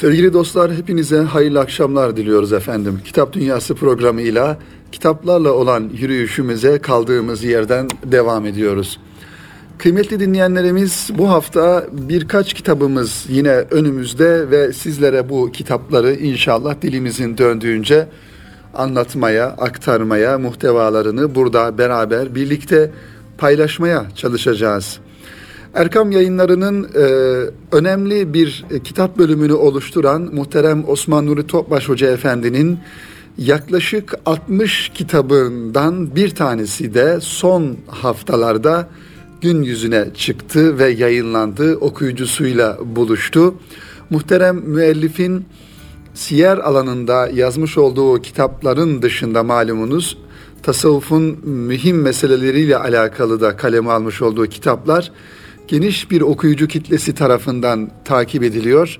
Sevgili dostlar hepinize hayırlı akşamlar diliyoruz efendim. Kitap Dünyası programıyla kitaplarla olan yürüyüşümüze kaldığımız yerden devam ediyoruz. Kıymetli dinleyenlerimiz bu hafta birkaç kitabımız yine önümüzde ve sizlere bu kitapları inşallah dilimizin döndüğünce anlatmaya, aktarmaya, muhtevalarını burada beraber birlikte paylaşmaya çalışacağız. Erkam Yayınları'nın e, önemli bir e, kitap bölümünü oluşturan muhterem Osman Nuri Topbaş Hoca Efendi'nin yaklaşık 60 kitabından bir tanesi de son haftalarda gün yüzüne çıktı ve yayınlandı. Okuyucusuyla buluştu. Muhterem müellifin siyer alanında yazmış olduğu kitapların dışında malumunuz tasavvufun mühim meseleleriyle alakalı da kaleme almış olduğu kitaplar geniş bir okuyucu kitlesi tarafından takip ediliyor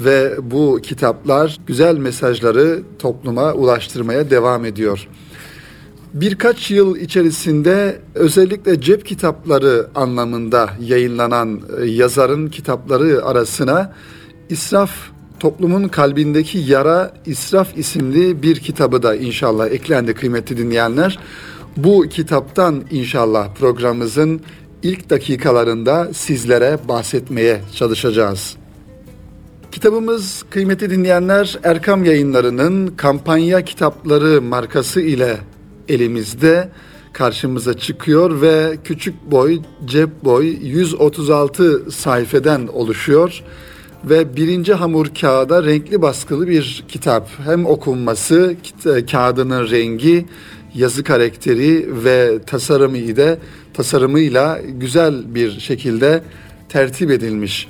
ve bu kitaplar güzel mesajları topluma ulaştırmaya devam ediyor. Birkaç yıl içerisinde özellikle cep kitapları anlamında yayınlanan e, yazarın kitapları arasına İsraf Toplumun Kalbindeki Yara İsraf isimli bir kitabı da inşallah eklendi kıymetli dinleyenler. Bu kitaptan inşallah programımızın ilk dakikalarında sizlere bahsetmeye çalışacağız. Kitabımız kıymetli dinleyenler Erkam Yayınları'nın kampanya kitapları markası ile elimizde karşımıza çıkıyor ve küçük boy, cep boy 136 sayfeden oluşuyor ve birinci hamur kağıda renkli baskılı bir kitap. Hem okunması, kağıdının rengi, yazı karakteri ve tasarımı ile tasarımıyla güzel bir şekilde tertip edilmiş.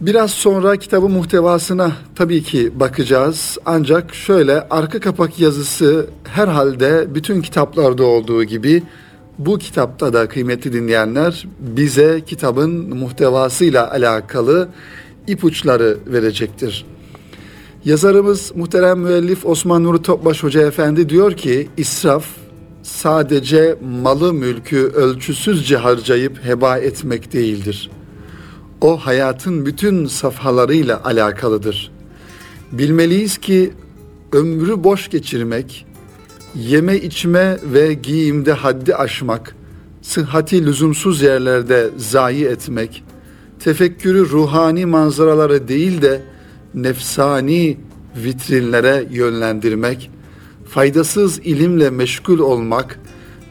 Biraz sonra kitabın muhtevasına tabii ki bakacağız. Ancak şöyle arka kapak yazısı herhalde bütün kitaplarda olduğu gibi bu kitapta da kıymetli dinleyenler bize kitabın muhtevasıyla alakalı ipuçları verecektir. Yazarımız muhterem müellif Osman Nuri Topbaş Hoca Efendi diyor ki israf sadece malı mülkü ölçüsüzce harcayıp heba etmek değildir. O hayatın bütün safhalarıyla alakalıdır. Bilmeliyiz ki ömrü boş geçirmek, yeme içme ve giyimde haddi aşmak, sıhhati lüzumsuz yerlerde zayi etmek, tefekkürü ruhani manzaraları değil de nefsani vitrinlere yönlendirmek, faydasız ilimle meşgul olmak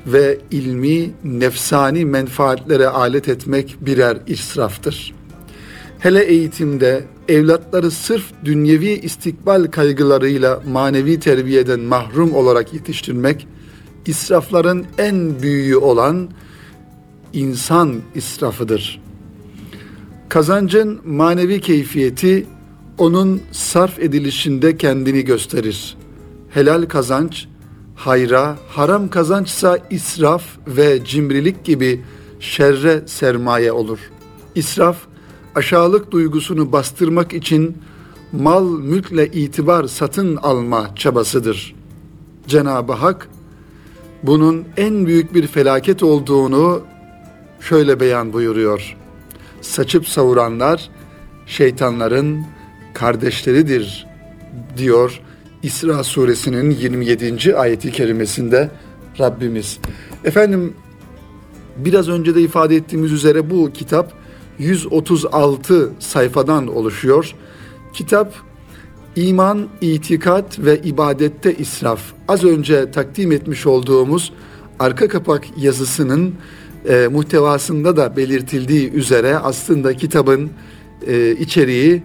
ve ilmi nefsani menfaatlere alet etmek birer israftır. Hele eğitimde evlatları sırf dünyevi istikbal kaygılarıyla manevi terbiyeden mahrum olarak yetiştirmek, israfların en büyüğü olan insan israfıdır. Kazancın manevi keyfiyeti onun sarf edilişinde kendini gösterir. Helal kazanç, hayra, haram kazançsa israf ve cimrilik gibi şerre sermaye olur. İsraf, aşağılık duygusunu bastırmak için mal mülkle itibar satın alma çabasıdır. Cenab-ı Hak bunun en büyük bir felaket olduğunu şöyle beyan buyuruyor. Saçıp savuranlar şeytanların kardeşleridir diyor İsra suresinin 27. ayeti kerimesinde Rabbimiz. Efendim biraz önce de ifade ettiğimiz üzere bu kitap 136 sayfadan oluşuyor. Kitap iman, itikat ve ibadette israf. Az önce takdim etmiş olduğumuz arka kapak yazısının e, muhtevasında da belirtildiği üzere aslında kitabın e, içeriği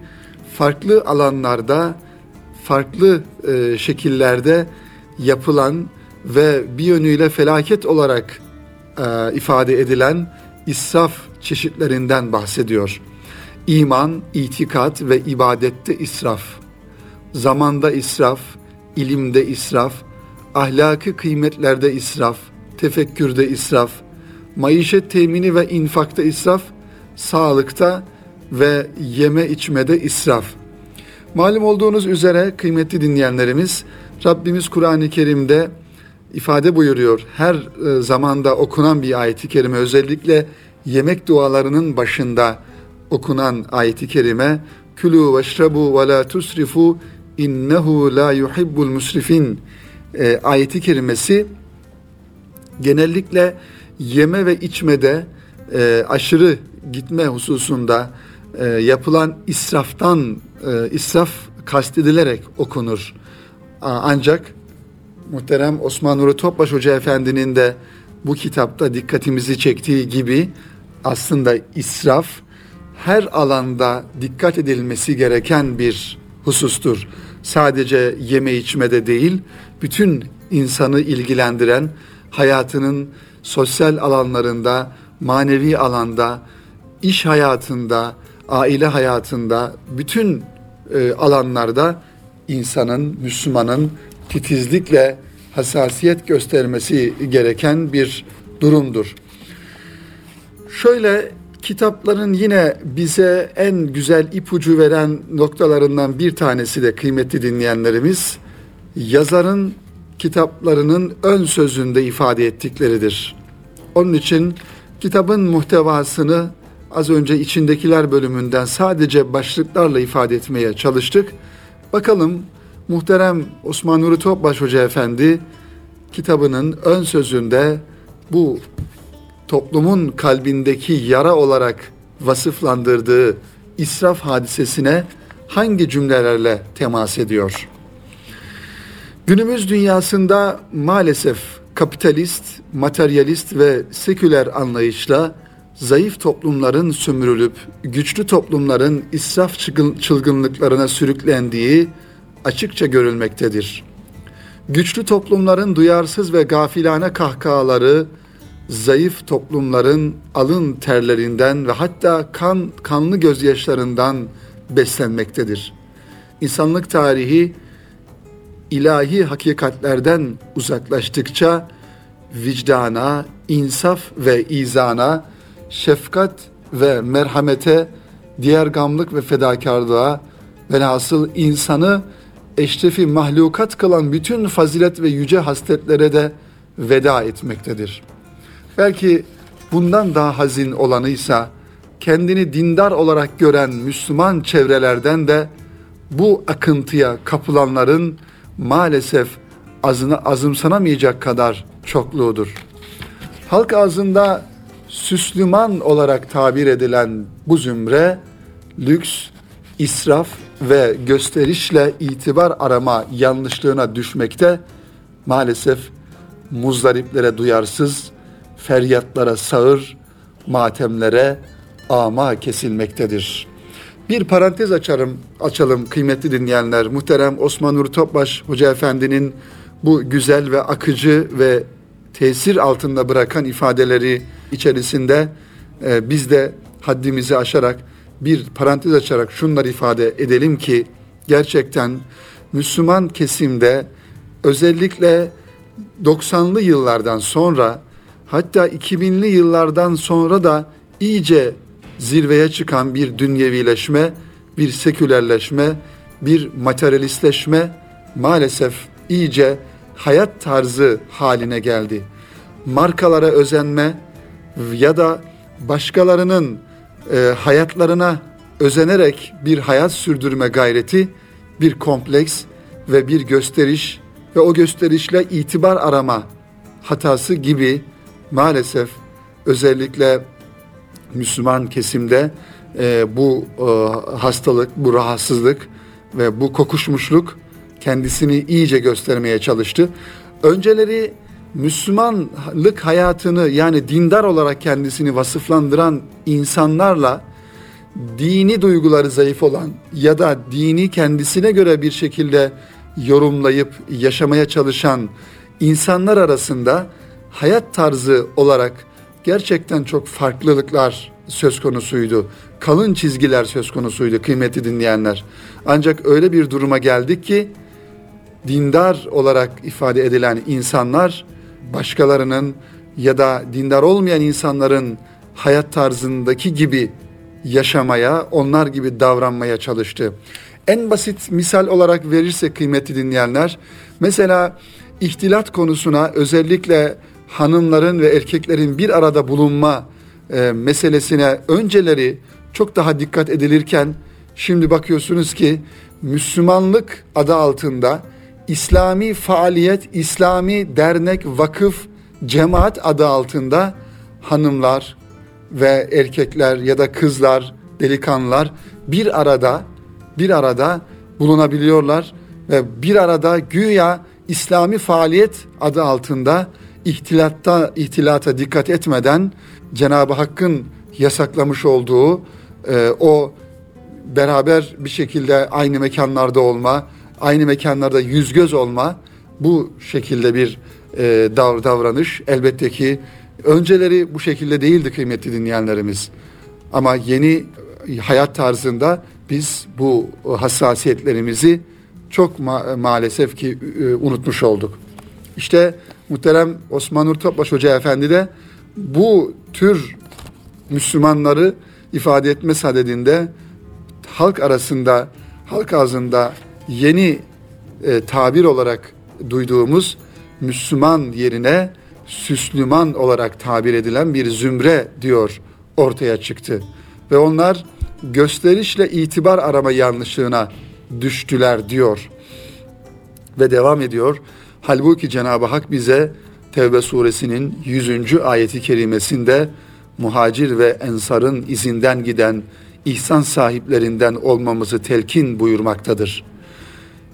farklı alanlarda, farklı e, şekillerde yapılan ve bir yönüyle felaket olarak e, ifade edilen israf çeşitlerinden bahsediyor. İman, itikat ve ibadette israf, zamanda israf, ilimde israf, ahlaki kıymetlerde israf, tefekkürde israf, maişet temini ve infakta israf, sağlıkta ve yeme içmede israf. Malum olduğunuz üzere kıymetli dinleyenlerimiz Rabbimiz Kur'an-ı Kerim'de ifade buyuruyor. Her e, zamanda okunan bir ayeti kerime özellikle yemek dualarının başında okunan ayeti kerime Külü veşrebu ve la tusrifu innehu la yuhibbul musrifin e, ayeti kerimesi genellikle yeme ve içmede e, aşırı gitme hususunda e, yapılan israftan e, israf kastedilerek okunur. Ancak muhterem Osman Nuri Topbaş Hoca Efendi'nin de bu kitapta dikkatimizi çektiği gibi aslında israf her alanda dikkat edilmesi gereken bir husustur. Sadece yeme içmede değil, bütün insanı ilgilendiren hayatının sosyal alanlarında, manevi alanda, iş hayatında, aile hayatında, bütün e, alanlarda insanın, Müslümanın titizlikle hassasiyet göstermesi gereken bir durumdur. Şöyle kitapların yine bize en güzel ipucu veren noktalarından bir tanesi de kıymetli dinleyenlerimiz yazarın kitaplarının ön sözünde ifade ettikleridir. Onun için kitabın muhtevasını az önce içindekiler bölümünden sadece başlıklarla ifade etmeye çalıştık. Bakalım muhterem Osman Nuri Topbaş Hoca Efendi kitabının ön sözünde bu toplumun kalbindeki yara olarak vasıflandırdığı israf hadisesine hangi cümlelerle temas ediyor? Günümüz dünyasında maalesef kapitalist, materyalist ve seküler anlayışla zayıf toplumların sömürülüp güçlü toplumların israf çılgınlıklarına sürüklendiği açıkça görülmektedir. Güçlü toplumların duyarsız ve gafilane kahkahaları zayıf toplumların alın terlerinden ve hatta kan kanlı gözyaşlarından beslenmektedir. İnsanlık tarihi ilahi hakikatlerden uzaklaştıkça vicdana, insaf ve izana, şefkat ve merhamete, diğer gamlık ve fedakarlığa velhasıl insanı eşrefi mahlukat kılan bütün fazilet ve yüce hasletlere de veda etmektedir. Belki bundan daha hazin olanıysa kendini dindar olarak gören Müslüman çevrelerden de bu akıntıya kapılanların maalesef azına, azımsanamayacak kadar çokluğudur. Halk ağzında Süslüman olarak tabir edilen bu zümre lüks, israf ve gösterişle itibar arama yanlışlığına düşmekte maalesef muzdariplere duyarsız, feryatlara sağır, matemlere ama kesilmektedir. Bir parantez açarım, açalım kıymetli dinleyenler. Muhterem Osman Nur Topbaş Hoca Efendi'nin bu güzel ve akıcı ve tesir altında bırakan ifadeleri içerisinde e, biz de haddimizi aşarak bir parantez açarak şunları ifade edelim ki gerçekten Müslüman kesimde özellikle 90'lı yıllardan sonra hatta 2000'li yıllardan sonra da iyice zirveye çıkan bir dünyevileşme, bir sekülerleşme, bir materyalistleşme maalesef iyice hayat tarzı haline geldi. Markalara özenme ya da başkalarının e, hayatlarına özenerek bir hayat sürdürme gayreti bir kompleks ve bir gösteriş ve o gösterişle itibar arama hatası gibi maalesef özellikle Müslüman kesimde e, bu e, hastalık, bu rahatsızlık ve bu kokuşmuşluk kendisini iyice göstermeye çalıştı. Önceleri Müslümanlık hayatını yani dindar olarak kendisini vasıflandıran insanlarla dini duyguları zayıf olan ya da dini kendisine göre bir şekilde yorumlayıp yaşamaya çalışan insanlar arasında hayat tarzı olarak gerçekten çok farklılıklar söz konusuydu. Kalın çizgiler söz konusuydu kıymetli dinleyenler. Ancak öyle bir duruma geldik ki dindar olarak ifade edilen insanlar başkalarının ya da dindar olmayan insanların hayat tarzındaki gibi yaşamaya, onlar gibi davranmaya çalıştı. En basit misal olarak verirsek kıymetli dinleyenler, mesela ihtilat konusuna özellikle hanımların ve erkeklerin bir arada bulunma e, meselesine önceleri çok daha dikkat edilirken Şimdi bakıyorsunuz ki Müslümanlık adı altında İslami faaliyet, İslami dernek, vakıf, cemaat adı altında hanımlar ve erkekler ya da kızlar, delikanlılar bir arada bir arada bulunabiliyorlar ve bir arada güya İslami faaliyet adı altında ihtilatta ihtilata dikkat etmeden Cenab-ı Hakk'ın yasaklamış olduğu e, o beraber bir şekilde aynı mekanlarda olma, aynı mekanlarda yüz göz olma bu şekilde bir e, dav davranış elbette ki önceleri bu şekilde değildi kıymetli dinleyenlerimiz. Ama yeni hayat tarzında biz bu hassasiyetlerimizi çok ma- maalesef ki e, unutmuş olduk. İşte muhterem Osman Nur Topbaş Hoca Efendi de bu tür Müslümanları ifade etme sadedinde halk arasında, halk ağzında yeni e, tabir olarak duyduğumuz Müslüman yerine Süslüman olarak tabir edilen bir zümre diyor ortaya çıktı. Ve onlar gösterişle itibar arama yanlışlığına düştüler diyor. Ve devam ediyor. Halbuki Cenab-ı Hak bize Tevbe suresinin 100. ayeti kerimesinde muhacir ve ensarın izinden giden ihsan sahiplerinden olmamızı telkin buyurmaktadır.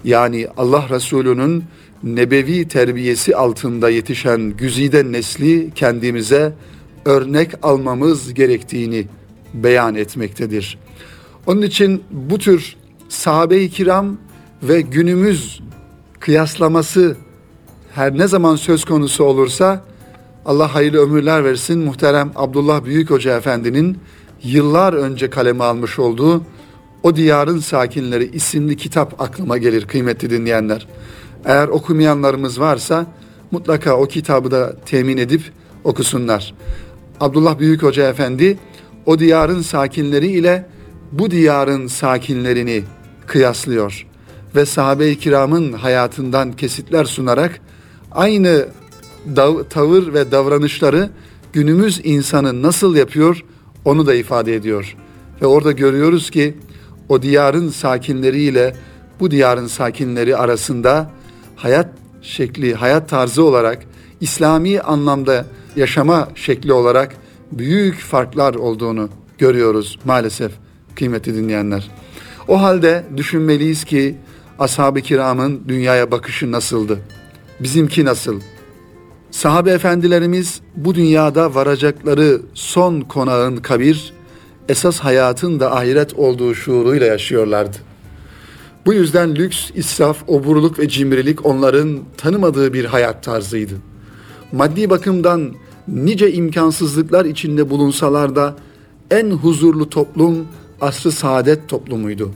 Yani Allah Resulü'nün nebevi terbiyesi altında yetişen güzide nesli kendimize örnek almamız gerektiğini beyan etmektedir. Onun için bu tür sahabe-i kiram ve günümüz kıyaslaması her ne zaman söz konusu olursa Allah hayırlı ömürler versin muhterem Abdullah Büyük Hoca Efendi'nin yıllar önce kaleme almış olduğu O Diyarın Sakinleri isimli kitap aklıma gelir kıymetli dinleyenler. Eğer okumayanlarımız varsa mutlaka o kitabı da temin edip okusunlar. Abdullah Büyük Hoca Efendi o diyarın sakinleri ile bu diyarın sakinlerini kıyaslıyor ve sahabe-i kiramın hayatından kesitler sunarak aynı dav- tavır ve davranışları günümüz insanı nasıl yapıyor onu da ifade ediyor. Ve orada görüyoruz ki o diyarın sakinleriyle bu diyarın sakinleri arasında hayat şekli, hayat tarzı olarak İslami anlamda yaşama şekli olarak büyük farklar olduğunu görüyoruz maalesef kıymetli dinleyenler. O halde düşünmeliyiz ki ashab-ı kiramın dünyaya bakışı nasıldı? Bizimki nasıl? Sahabe efendilerimiz bu dünyada varacakları son konağın kabir, esas hayatın da ahiret olduğu şuuruyla yaşıyorlardı. Bu yüzden lüks, israf, oburluk ve cimrilik onların tanımadığı bir hayat tarzıydı. Maddi bakımdan nice imkansızlıklar içinde bulunsalar da en huzurlu toplum asrı saadet toplumuydu.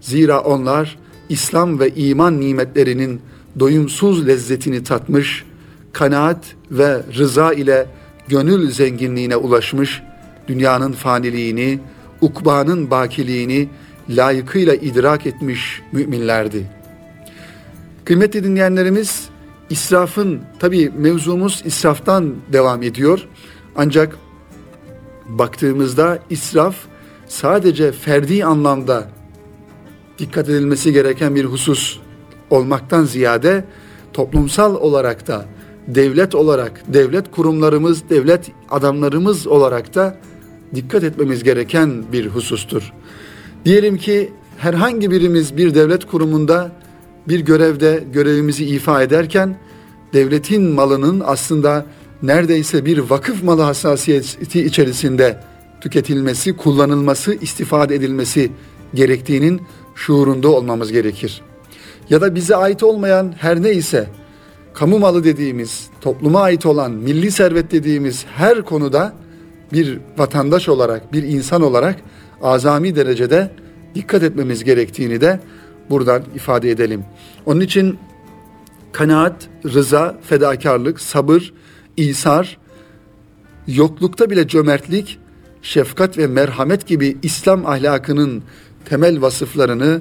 Zira onlar İslam ve iman nimetlerinin doyumsuz lezzetini tatmış, kanaat ve rıza ile gönül zenginliğine ulaşmış, dünyanın faniliğini, ukbanın bakiliğini layıkıyla idrak etmiş müminlerdi. Kıymetli dinleyenlerimiz, israfın, tabi mevzumuz israftan devam ediyor. Ancak baktığımızda israf sadece ferdi anlamda dikkat edilmesi gereken bir husus olmaktan ziyade toplumsal olarak da devlet olarak, devlet kurumlarımız, devlet adamlarımız olarak da dikkat etmemiz gereken bir husustur. Diyelim ki herhangi birimiz bir devlet kurumunda bir görevde görevimizi ifa ederken devletin malının aslında neredeyse bir vakıf malı hassasiyeti içerisinde tüketilmesi, kullanılması, istifade edilmesi gerektiğinin şuurunda olmamız gerekir. Ya da bize ait olmayan her neyse kamu malı dediğimiz, topluma ait olan milli servet dediğimiz her konuda bir vatandaş olarak, bir insan olarak azami derecede dikkat etmemiz gerektiğini de buradan ifade edelim. Onun için kanaat, rıza, fedakarlık, sabır, İsar, yoklukta bile cömertlik, şefkat ve merhamet gibi İslam ahlakının temel vasıflarını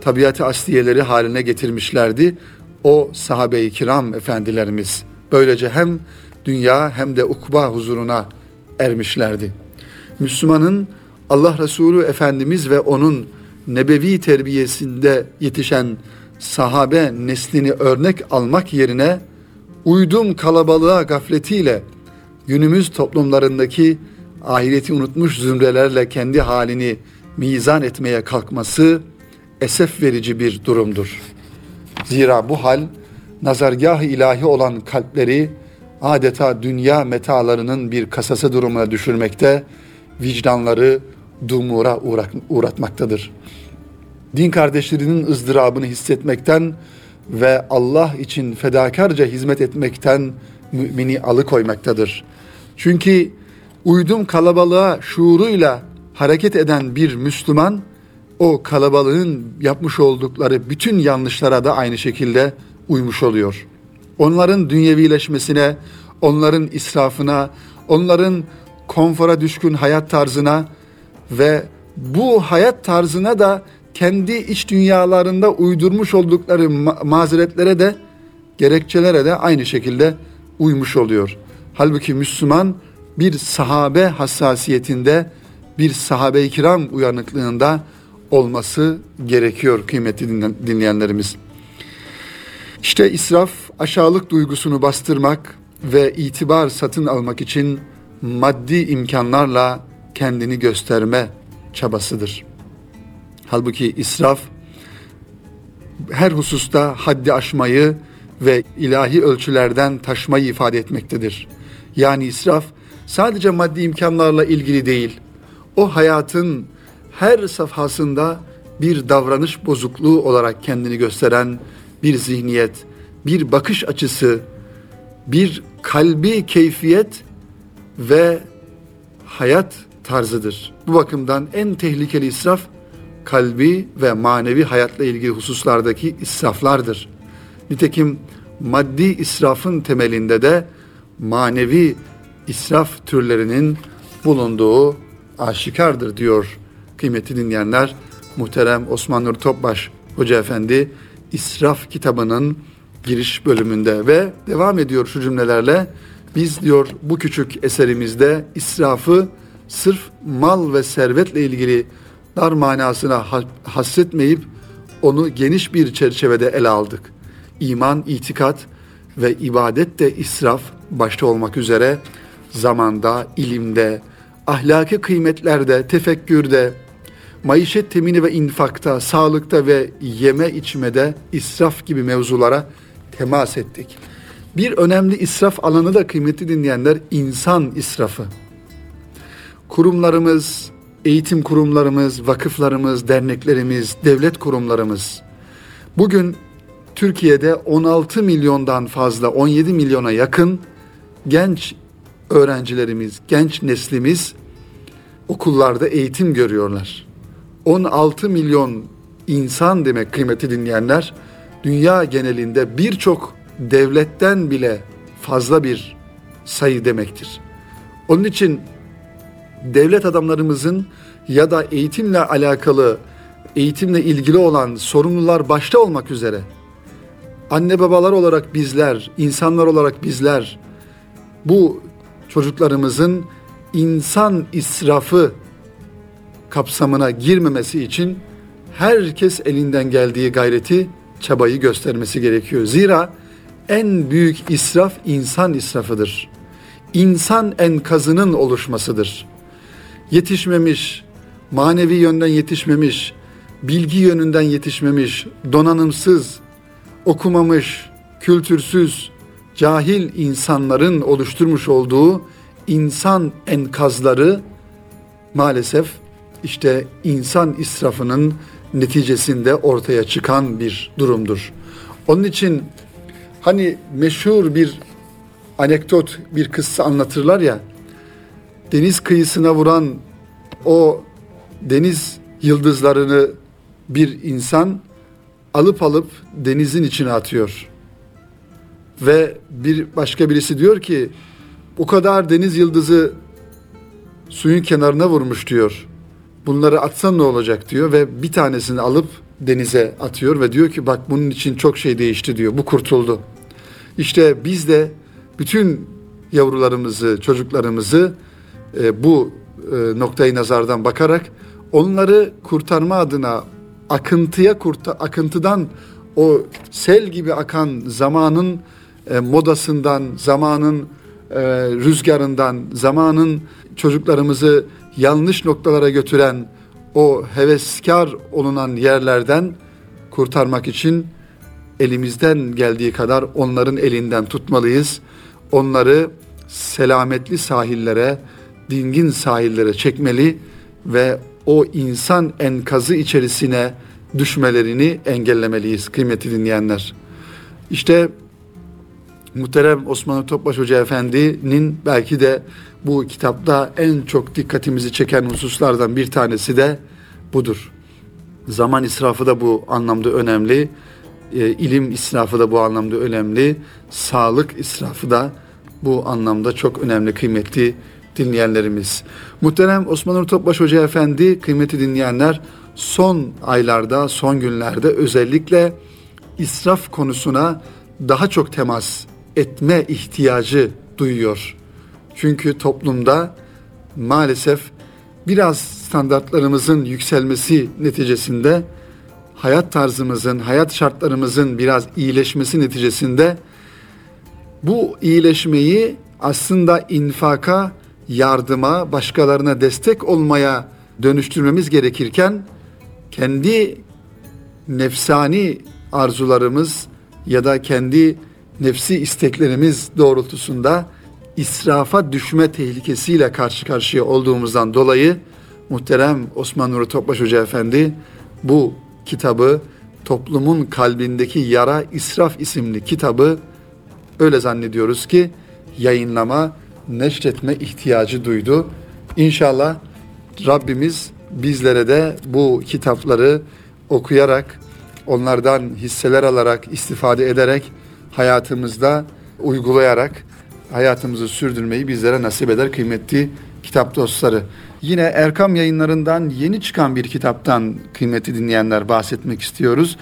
tabiatı asliyeleri haline getirmişlerdi. O sahabe-i kiram efendilerimiz. Böylece hem dünya hem de ukba huzuruna ermişlerdi. Müslümanın Allah Resulü Efendimiz ve onun nebevi terbiyesinde yetişen sahabe neslini örnek almak yerine uydum kalabalığa gafletiyle günümüz toplumlarındaki ahireti unutmuş zümrelerle kendi halini mizan etmeye kalkması esef verici bir durumdur. Zira bu hal nazargah ilahi olan kalpleri adeta dünya metalarının bir kasası durumuna düşürmekte, vicdanları dumura uğratmaktadır. Din kardeşlerinin ızdırabını hissetmekten ve Allah için fedakarca hizmet etmekten mümini alıkoymaktadır. Çünkü uydum kalabalığa şuuruyla hareket eden bir Müslüman o kalabalığın yapmış oldukları bütün yanlışlara da aynı şekilde uymuş oluyor. Onların dünyevileşmesine, onların israfına, onların konfora düşkün hayat tarzına ve bu hayat tarzına da kendi iç dünyalarında uydurmuş oldukları ma- mazeretlere de gerekçelere de aynı şekilde uymuş oluyor. Halbuki Müslüman bir sahabe hassasiyetinde, bir sahabe-i kiram uyanıklığında olması gerekiyor kıymetli dinleyenlerimiz. İşte israf aşağılık duygusunu bastırmak ve itibar satın almak için maddi imkanlarla kendini gösterme çabasıdır. Halbuki israf her hususta haddi aşmayı ve ilahi ölçülerden taşmayı ifade etmektedir. Yani israf sadece maddi imkanlarla ilgili değil, o hayatın her safhasında bir davranış bozukluğu olarak kendini gösteren bir zihniyet, bir bakış açısı, bir kalbi keyfiyet ve hayat tarzıdır. Bu bakımdan en tehlikeli israf kalbi ve manevi hayatla ilgili hususlardaki israflardır. Nitekim maddi israfın temelinde de manevi israf türlerinin bulunduğu aşikardır diyor kıymetli dinleyenler. Muhterem Osman Nur Topbaş Hoca Efendi İsraf kitabının giriş bölümünde ve devam ediyor şu cümlelerle. Biz diyor bu küçük eserimizde israfı sırf mal ve servetle ilgili dar manasına hasretmeyip onu geniş bir çerçevede ele aldık. İman, itikat ve ibadet de israf başta olmak üzere zamanda, ilimde, ahlaki kıymetlerde, tefekkürde, maişet temini ve infakta, sağlıkta ve yeme içmede israf gibi mevzulara temas ettik. Bir önemli israf alanı da kıymetli dinleyenler insan israfı. Kurumlarımız, eğitim kurumlarımız, vakıflarımız, derneklerimiz, devlet kurumlarımız bugün Türkiye'de 16 milyondan fazla 17 milyona yakın genç öğrencilerimiz, genç neslimiz okullarda eğitim görüyorlar. 16 milyon insan demek kıymeti dinleyenler dünya genelinde birçok devletten bile fazla bir sayı demektir. Onun için devlet adamlarımızın ya da eğitimle alakalı, eğitimle ilgili olan sorumlular başta olmak üzere anne babalar olarak bizler, insanlar olarak bizler bu çocuklarımızın insan israfı kapsamına girmemesi için herkes elinden geldiği gayreti, çabayı göstermesi gerekiyor. Zira en büyük israf insan israfıdır. İnsan enkazının oluşmasıdır. Yetişmemiş, manevi yönden yetişmemiş, bilgi yönünden yetişmemiş, donanımsız, okumamış, kültürsüz, cahil insanların oluşturmuş olduğu insan enkazları maalesef işte insan israfının neticesinde ortaya çıkan bir durumdur. Onun için hani meşhur bir anekdot, bir kıssa anlatırlar ya, deniz kıyısına vuran o deniz yıldızlarını bir insan alıp alıp denizin içine atıyor. Ve bir başka birisi diyor ki o kadar deniz yıldızı suyun kenarına vurmuş diyor. Bunları atsan ne olacak diyor ve bir tanesini alıp denize atıyor ve diyor ki bak bunun için çok şey değişti diyor. Bu kurtuldu. İşte biz de bütün yavrularımızı, çocuklarımızı e, bu e, noktayı nazardan bakarak onları kurtarma adına akıntıya kurta, akıntıdan o sel gibi akan zamanın e, modasından, zamanın e, rüzgarından, zamanın çocuklarımızı yanlış noktalara götüren o heveskar olunan yerlerden kurtarmak için elimizden geldiği kadar onların elinden tutmalıyız. Onları selametli sahillere, dingin sahillere çekmeli ve o insan enkazı içerisine düşmelerini engellemeliyiz kıymetli dinleyenler. İşte muhterem Osman Topbaş Hoca Efendi'nin belki de bu kitapta en çok dikkatimizi çeken hususlardan bir tanesi de budur. Zaman israfı da bu anlamda önemli. E, ilim israfı da bu anlamda önemli. Sağlık israfı da bu anlamda çok önemli kıymetli dinleyenlerimiz. Muhterem Osman Nur Topbaş Hoca Efendi kıymetli dinleyenler son aylarda, son günlerde özellikle israf konusuna daha çok temas etme ihtiyacı duyuyor. Çünkü toplumda maalesef biraz standartlarımızın yükselmesi neticesinde hayat tarzımızın, hayat şartlarımızın biraz iyileşmesi neticesinde bu iyileşmeyi aslında infaka, yardıma, başkalarına destek olmaya dönüştürmemiz gerekirken kendi nefsani arzularımız ya da kendi nefsi isteklerimiz doğrultusunda israfa düşme tehlikesiyle karşı karşıya olduğumuzdan dolayı muhterem Osman Nuri Topbaş Hoca Efendi bu kitabı toplumun kalbindeki yara israf isimli kitabı öyle zannediyoruz ki yayınlama, neşretme ihtiyacı duydu. İnşallah Rabbimiz bizlere de bu kitapları okuyarak, onlardan hisseler alarak, istifade ederek, hayatımızda uygulayarak hayatımızı sürdürmeyi bizlere nasip eder kıymetli kitap dostları. Yine Erkam yayınlarından yeni çıkan bir kitaptan kıymetli dinleyenler bahsetmek istiyoruz.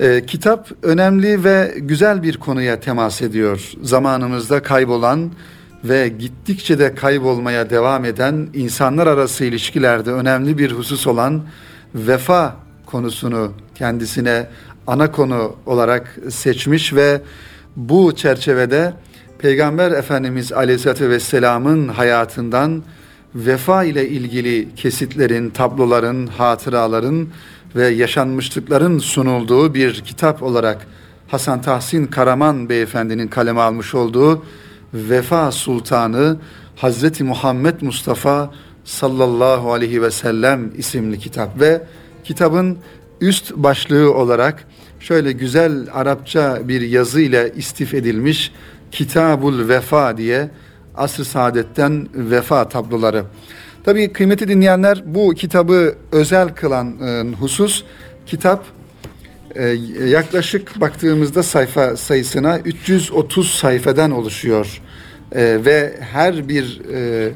Ee, kitap önemli ve güzel bir konuya temas ediyor. Zamanımızda kaybolan ve gittikçe de kaybolmaya devam eden insanlar arası ilişkilerde önemli bir husus olan vefa konusunu kendisine ana konu olarak seçmiş ve bu çerçevede Peygamber Efendimiz Aleyhisselatü Vesselam'ın hayatından vefa ile ilgili kesitlerin, tabloların, hatıraların ve yaşanmışlıkların sunulduğu bir kitap olarak Hasan Tahsin Karaman beyefendinin kaleme almış olduğu Vefa Sultanı Hazreti Muhammed Mustafa sallallahu aleyhi ve sellem isimli kitap ve kitabın üst başlığı olarak şöyle güzel Arapça bir yazı ile istif edilmiş Kitabul Vefa diye asr-ı saadetten vefa tabloları. Tabii kıymeti dinleyenler bu kitabı özel kılan e, husus kitap e, yaklaşık baktığımızda sayfa sayısına 330 sayfadan oluşuyor. E, ve her bir e,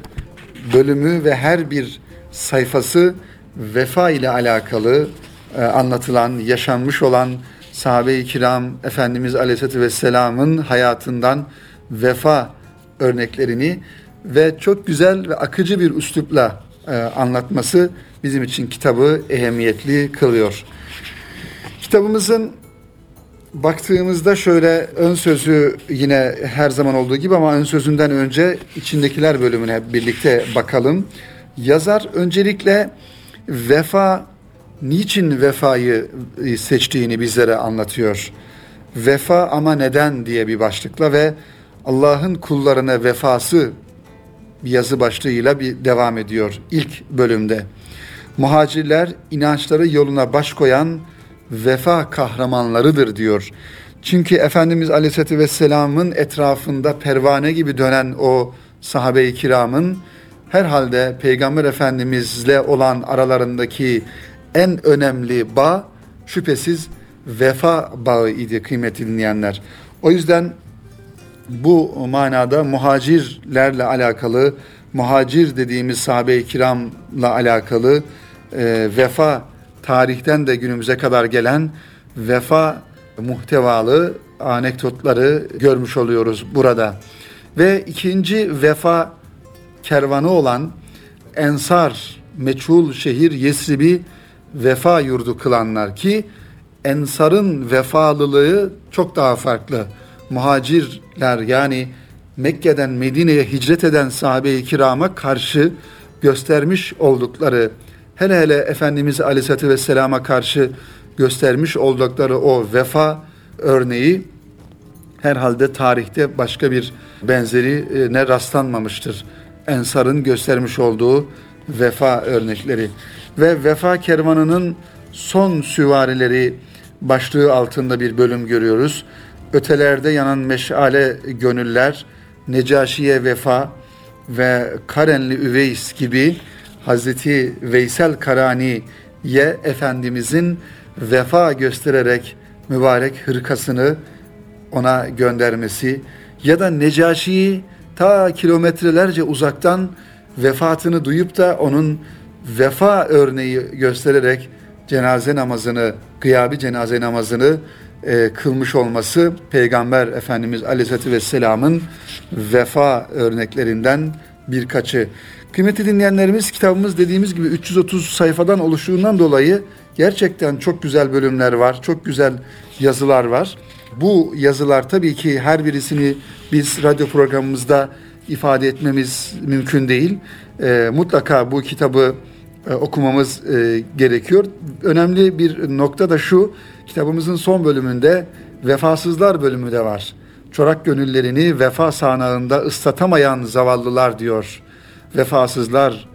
bölümü ve her bir sayfası vefa ile alakalı e, anlatılan, yaşanmış olan sahabe-i kiram Efendimiz Aleyhisselatü Vesselam'ın hayatından vefa örneklerini ve çok güzel ve akıcı bir üslupla e, anlatması bizim için kitabı ehemmiyetli kılıyor. Kitabımızın baktığımızda şöyle ön sözü yine her zaman olduğu gibi ama ön sözünden önce içindekiler bölümüne birlikte bakalım. Yazar öncelikle vefa niçin vefayı e, seçtiğini bizlere anlatıyor. Vefa ama neden diye bir başlıkla ve Allah'ın kullarına vefası yazı başlığıyla bir devam ediyor ilk bölümde. Muhacirler inançları yoluna baş koyan vefa kahramanlarıdır diyor. Çünkü Efendimiz Aleyhisselatü Vesselam'ın etrafında pervane gibi dönen o sahabe-i kiramın herhalde Peygamber Efendimizle olan aralarındaki en önemli bağ şüphesiz vefa bağı idi kıymetli dinleyenler. O yüzden bu manada muhacirlerle alakalı, muhacir dediğimiz sahabe-i kiramla alakalı e, vefa tarihten de günümüze kadar gelen vefa muhtevalı anekdotları görmüş oluyoruz burada. Ve ikinci vefa kervanı olan Ensar, meçhul şehir Yesrib'i vefa yurdu kılanlar ki ensarın vefalılığı çok daha farklı. Muhacirler yani Mekke'den Medine'ye hicret eden sahabe-i kirama karşı göstermiş oldukları hele hele Efendimiz Aleyhisselatü Vesselam'a karşı göstermiş oldukları o vefa örneği herhalde tarihte başka bir benzeri ne rastlanmamıştır. Ensar'ın göstermiş olduğu vefa örnekleri ve vefa kervanının son süvarileri başlığı altında bir bölüm görüyoruz. Ötelerde yanan meşale gönüller, Necaşiye vefa ve Karenli Üveys gibi Hazreti Veysel Karani'ye Efendimizin vefa göstererek mübarek hırkasını ona göndermesi ya da Necaşi'yi ta kilometrelerce uzaktan vefatını duyup da onun vefa örneği göstererek cenaze namazını, gıyabi cenaze namazını e, kılmış olması Peygamber Efendimiz Aleyhisselatü Vesselam'ın vefa örneklerinden birkaçı. Kıymetli dinleyenlerimiz kitabımız dediğimiz gibi 330 sayfadan oluştuğundan dolayı gerçekten çok güzel bölümler var, çok güzel yazılar var. Bu yazılar tabii ki her birisini biz radyo programımızda ifade etmemiz mümkün değil. E, mutlaka bu kitabı okumamız e, gerekiyor. Önemli bir nokta da şu, kitabımızın son bölümünde vefasızlar bölümü de var. Çorak gönüllerini vefa sahnağında ıslatamayan zavallılar diyor. Vefasızlar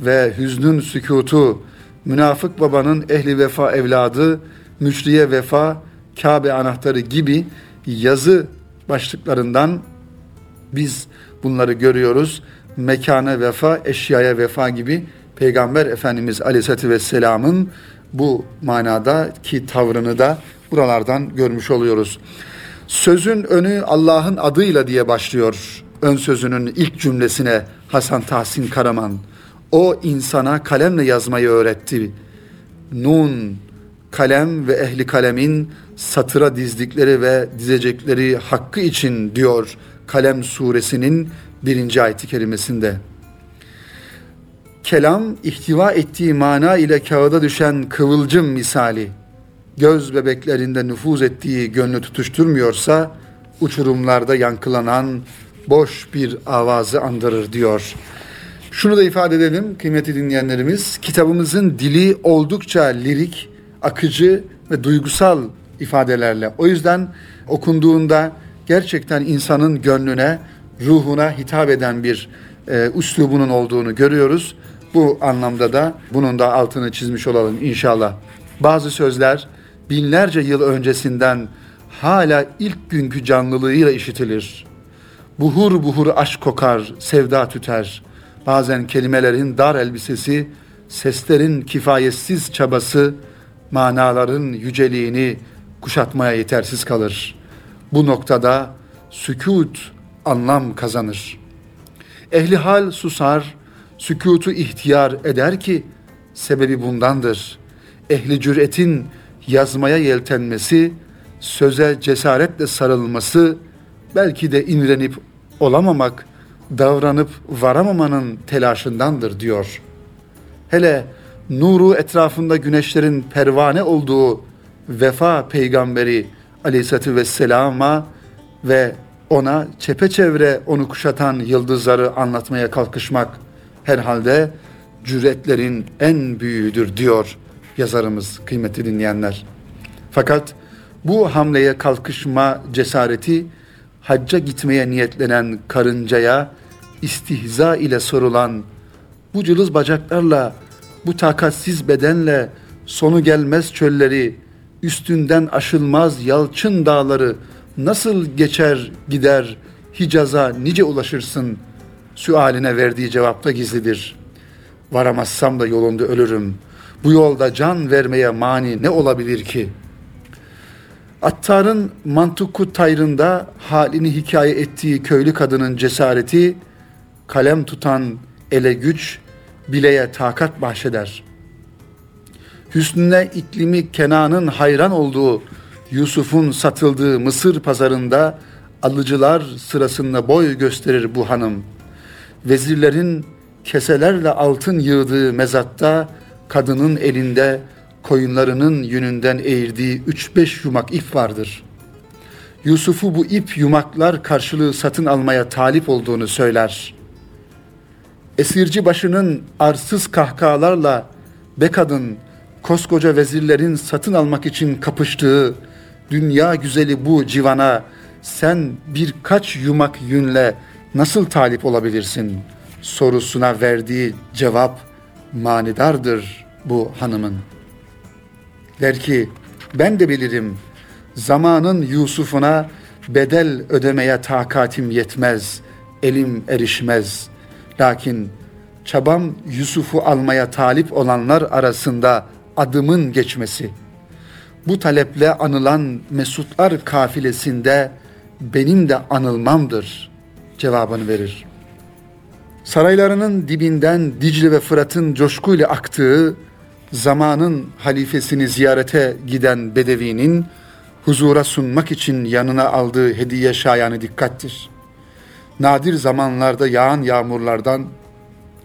ve hüznün sükutu, münafık babanın ehli vefa evladı, müşriye vefa, Kabe anahtarı gibi yazı başlıklarından biz bunları görüyoruz. Mekana vefa, eşyaya vefa gibi Peygamber Efendimiz Aleyhisselatü Vesselam'ın bu manadaki tavrını da buralardan görmüş oluyoruz. Sözün önü Allah'ın adıyla diye başlıyor ön sözünün ilk cümlesine Hasan Tahsin Karaman. O insana kalemle yazmayı öğretti. Nun, kalem ve ehli kalemin satıra dizdikleri ve dizecekleri hakkı için diyor Kalem suresinin birinci ayeti kerimesinde. Kelam ihtiva ettiği mana ile kağıda düşen kıvılcım misali göz bebeklerinde nüfuz ettiği gönlü tutuşturmuyorsa uçurumlarda yankılanan boş bir avazı andırır diyor. Şunu da ifade edelim kıymetli dinleyenlerimiz. Kitabımızın dili oldukça lirik, akıcı ve duygusal ifadelerle. O yüzden okunduğunda gerçekten insanın gönlüne, ruhuna hitap eden bir e, üslubunun olduğunu görüyoruz. Bu anlamda da bunun da altını çizmiş olalım inşallah. Bazı sözler binlerce yıl öncesinden hala ilk günkü canlılığıyla işitilir. Buhur buhur aşk kokar, sevda tüter. Bazen kelimelerin dar elbisesi, seslerin kifayetsiz çabası, manaların yüceliğini kuşatmaya yetersiz kalır. Bu noktada sükut anlam kazanır. Ehli hal susar, sükutu ihtiyar eder ki sebebi bundandır. Ehli cüretin yazmaya yeltenmesi, söze cesaretle sarılması, belki de inrenip olamamak, davranıp varamamanın telaşındandır diyor. Hele nuru etrafında güneşlerin pervane olduğu vefa peygamberi aleyhissalatü vesselama ve ona çepeçevre onu kuşatan yıldızları anlatmaya kalkışmak herhalde cüretlerin en büyüğüdür diyor yazarımız kıymetli dinleyenler. Fakat bu hamleye kalkışma cesareti hacca gitmeye niyetlenen karıncaya istihza ile sorulan bu cılız bacaklarla bu takatsiz bedenle sonu gelmez çölleri üstünden aşılmaz yalçın dağları nasıl geçer gider Hicaz'a nice ulaşırsın sualine verdiği cevapta gizlidir. Varamazsam da yolunda ölürüm. Bu yolda can vermeye mani ne olabilir ki? Attar'ın Mantuku Tayrı'nda halini hikaye ettiği köylü kadının cesareti, kalem tutan ele güç, bileye takat bahşeder. Hüsnüne iklimi Kenan'ın hayran olduğu Yusuf'un satıldığı Mısır pazarında alıcılar sırasında boy gösterir bu hanım. Vezirlerin keselerle altın yığdığı mezatta kadının elinde koyunlarının yününden eğirdiği üç beş yumak ip vardır. Yusuf'u bu ip yumaklar karşılığı satın almaya talip olduğunu söyler. Esirci başının arsız kahkahalarla be kadın koskoca vezirlerin satın almak için kapıştığı dünya güzeli bu civana sen birkaç yumak yünle nasıl talip olabilirsin sorusuna verdiği cevap manidardır bu hanımın. Der ki ben de bilirim zamanın Yusuf'una bedel ödemeye takatim yetmez, elim erişmez. Lakin çabam Yusuf'u almaya talip olanlar arasında adımın geçmesi. Bu taleple anılan Mesutlar kafilesinde benim de anılmamdır cevabını verir. Saraylarının dibinden Dicle ve Fırat'ın coşkuyla aktığı zamanın halifesini ziyarete giden Bedevi'nin huzura sunmak için yanına aldığı hediye şayanı dikkattir. Nadir zamanlarda yağan yağmurlardan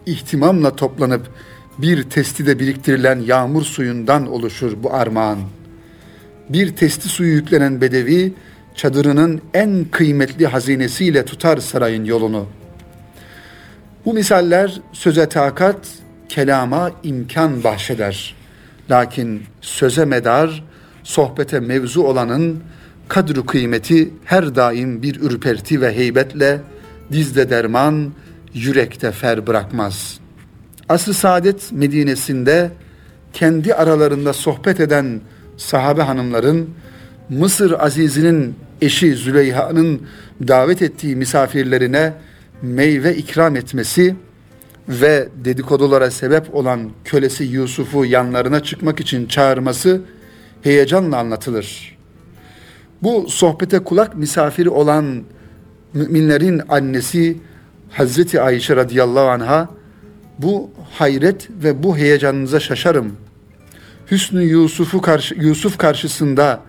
ihtimamla toplanıp bir testide biriktirilen yağmur suyundan oluşur bu armağan. Bir testi suyu yüklenen bedevi çadırının en kıymetli hazinesiyle tutar sarayın yolunu. Bu misaller söze takat, kelama imkan bahşeder. Lakin söze medar, sohbete mevzu olanın kadru kıymeti her daim bir ürperti ve heybetle dizde derman, yürekte fer bırakmaz. Asr-ı Saadet Medine'sinde kendi aralarında sohbet eden sahabe hanımların Mısır Azizi'nin eşi Züleyha'nın davet ettiği misafirlerine meyve ikram etmesi ve dedikodulara sebep olan kölesi Yusuf'u yanlarına çıkmak için çağırması heyecanla anlatılır. Bu sohbete kulak misafiri olan müminlerin annesi Hazreti Ayşe radıyallahu anha bu hayret ve bu heyecanınıza şaşarım. Hüsnü Yusuf'u karşı Yusuf karşısında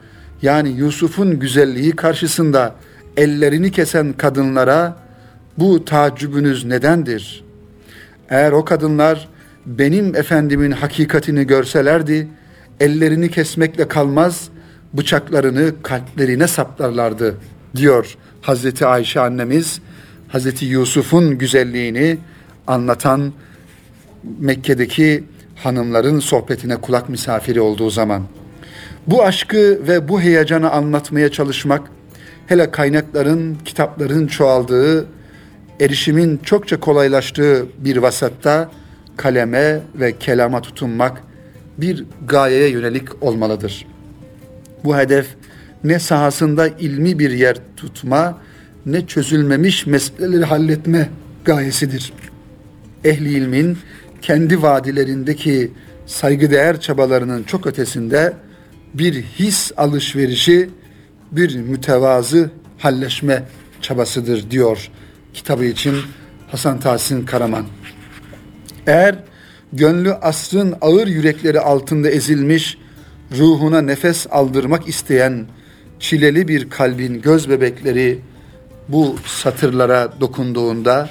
yani Yusuf'un güzelliği karşısında ellerini kesen kadınlara bu tacübünüz nedendir? Eğer o kadınlar benim efendimin hakikatini görselerdi, ellerini kesmekle kalmaz, bıçaklarını kalplerine saplarlardı diyor Hazreti Ayşe annemiz. Hazreti Yusuf'un güzelliğini anlatan Mekke'deki hanımların sohbetine kulak misafiri olduğu zaman. Bu aşkı ve bu heyecanı anlatmaya çalışmak, hele kaynakların, kitapların çoğaldığı, erişimin çokça kolaylaştığı bir vasatta kaleme ve kelama tutunmak bir gayeye yönelik olmalıdır. Bu hedef ne sahasında ilmi bir yer tutma, ne çözülmemiş meseleleri halletme gayesidir. Ehli ilmin kendi vadilerindeki saygıdeğer çabalarının çok ötesinde bir his alışverişi, bir mütevazı halleşme çabasıdır diyor kitabı için Hasan Tahsin Karaman. Eğer gönlü asrın ağır yürekleri altında ezilmiş, ruhuna nefes aldırmak isteyen çileli bir kalbin göz bebekleri bu satırlara dokunduğunda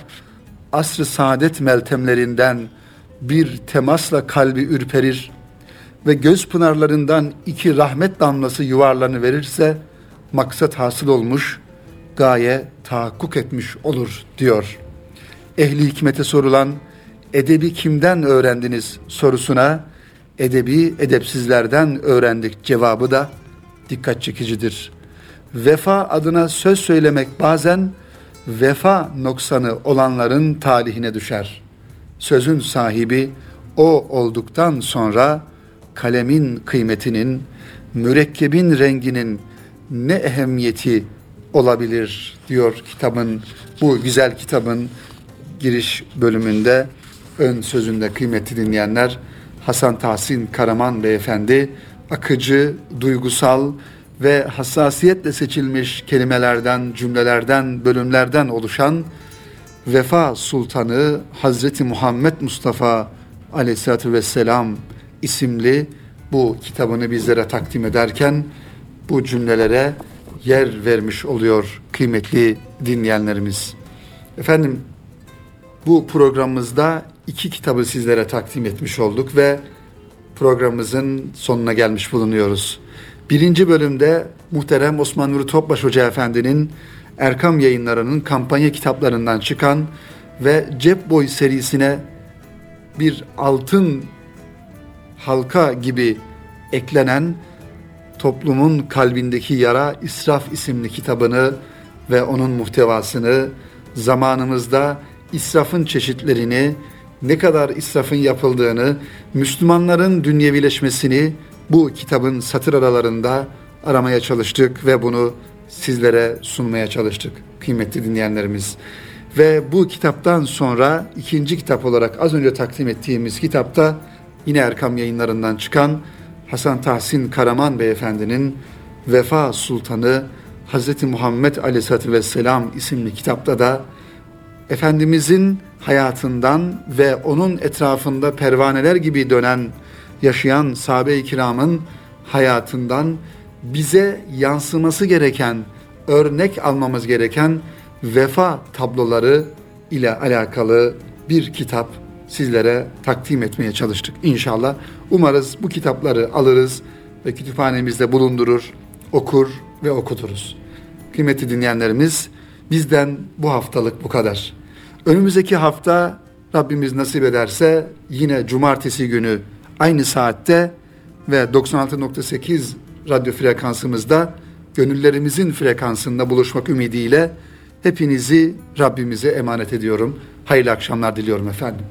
asr-ı saadet meltemlerinden bir temasla kalbi ürperir ve göz pınarlarından iki rahmet damlası yuvarlanı verirse maksat hasıl olmuş, gaye tahakkuk etmiş olur diyor. Ehli hikmete sorulan edebi kimden öğrendiniz sorusuna edebi edepsizlerden öğrendik cevabı da dikkat çekicidir. Vefa adına söz söylemek bazen vefa noksanı olanların talihine düşer. Sözün sahibi o olduktan sonra kalemin kıymetinin, mürekkebin renginin ne ehemmiyeti olabilir diyor kitabın, bu güzel kitabın giriş bölümünde. Ön sözünde kıymetli dinleyenler Hasan Tahsin Karaman beyefendi akıcı, duygusal ve hassasiyetle seçilmiş kelimelerden, cümlelerden, bölümlerden oluşan Vefa Sultanı Hazreti Muhammed Mustafa Aleyhisselatü Vesselam isimli bu kitabını bizlere takdim ederken bu cümlelere yer vermiş oluyor kıymetli dinleyenlerimiz. Efendim bu programımızda iki kitabı sizlere takdim etmiş olduk ve programımızın sonuna gelmiş bulunuyoruz. Birinci bölümde muhterem Osman Nuri Topbaş Hoca Efendi'nin Erkam yayınlarının kampanya kitaplarından çıkan ve Cep Boy serisine bir altın halka gibi eklenen Toplumun Kalbindeki Yara İsraf isimli kitabını ve onun muhtevasını zamanımızda israfın çeşitlerini, ne kadar israfın yapıldığını, Müslümanların dünyevileşmesini bu kitabın satır aralarında aramaya çalıştık ve bunu sizlere sunmaya çalıştık kıymetli dinleyenlerimiz. Ve bu kitaptan sonra ikinci kitap olarak az önce takdim ettiğimiz kitapta yine Erkam yayınlarından çıkan Hasan Tahsin Karaman Beyefendinin Vefa Sultanı Hz. Muhammed Aleyhisselatü Vesselam isimli kitapta da Efendimizin hayatından ve onun etrafında pervaneler gibi dönen, yaşayan sahabe-i kiramın hayatından bize yansıması gereken, örnek almamız gereken vefa tabloları ile alakalı bir kitap sizlere takdim etmeye çalıştık inşallah. Umarız bu kitapları alırız ve kütüphanemizde bulundurur, okur ve okuturuz. Kıymetli dinleyenlerimiz, bizden bu haftalık bu kadar. Önümüzdeki hafta Rabbimiz nasip ederse yine cumartesi günü aynı saatte ve 96.8 radyo frekansımızda gönüllerimizin frekansında buluşmak ümidiyle hepinizi Rabbimize emanet ediyorum. Hayırlı akşamlar diliyorum efendim.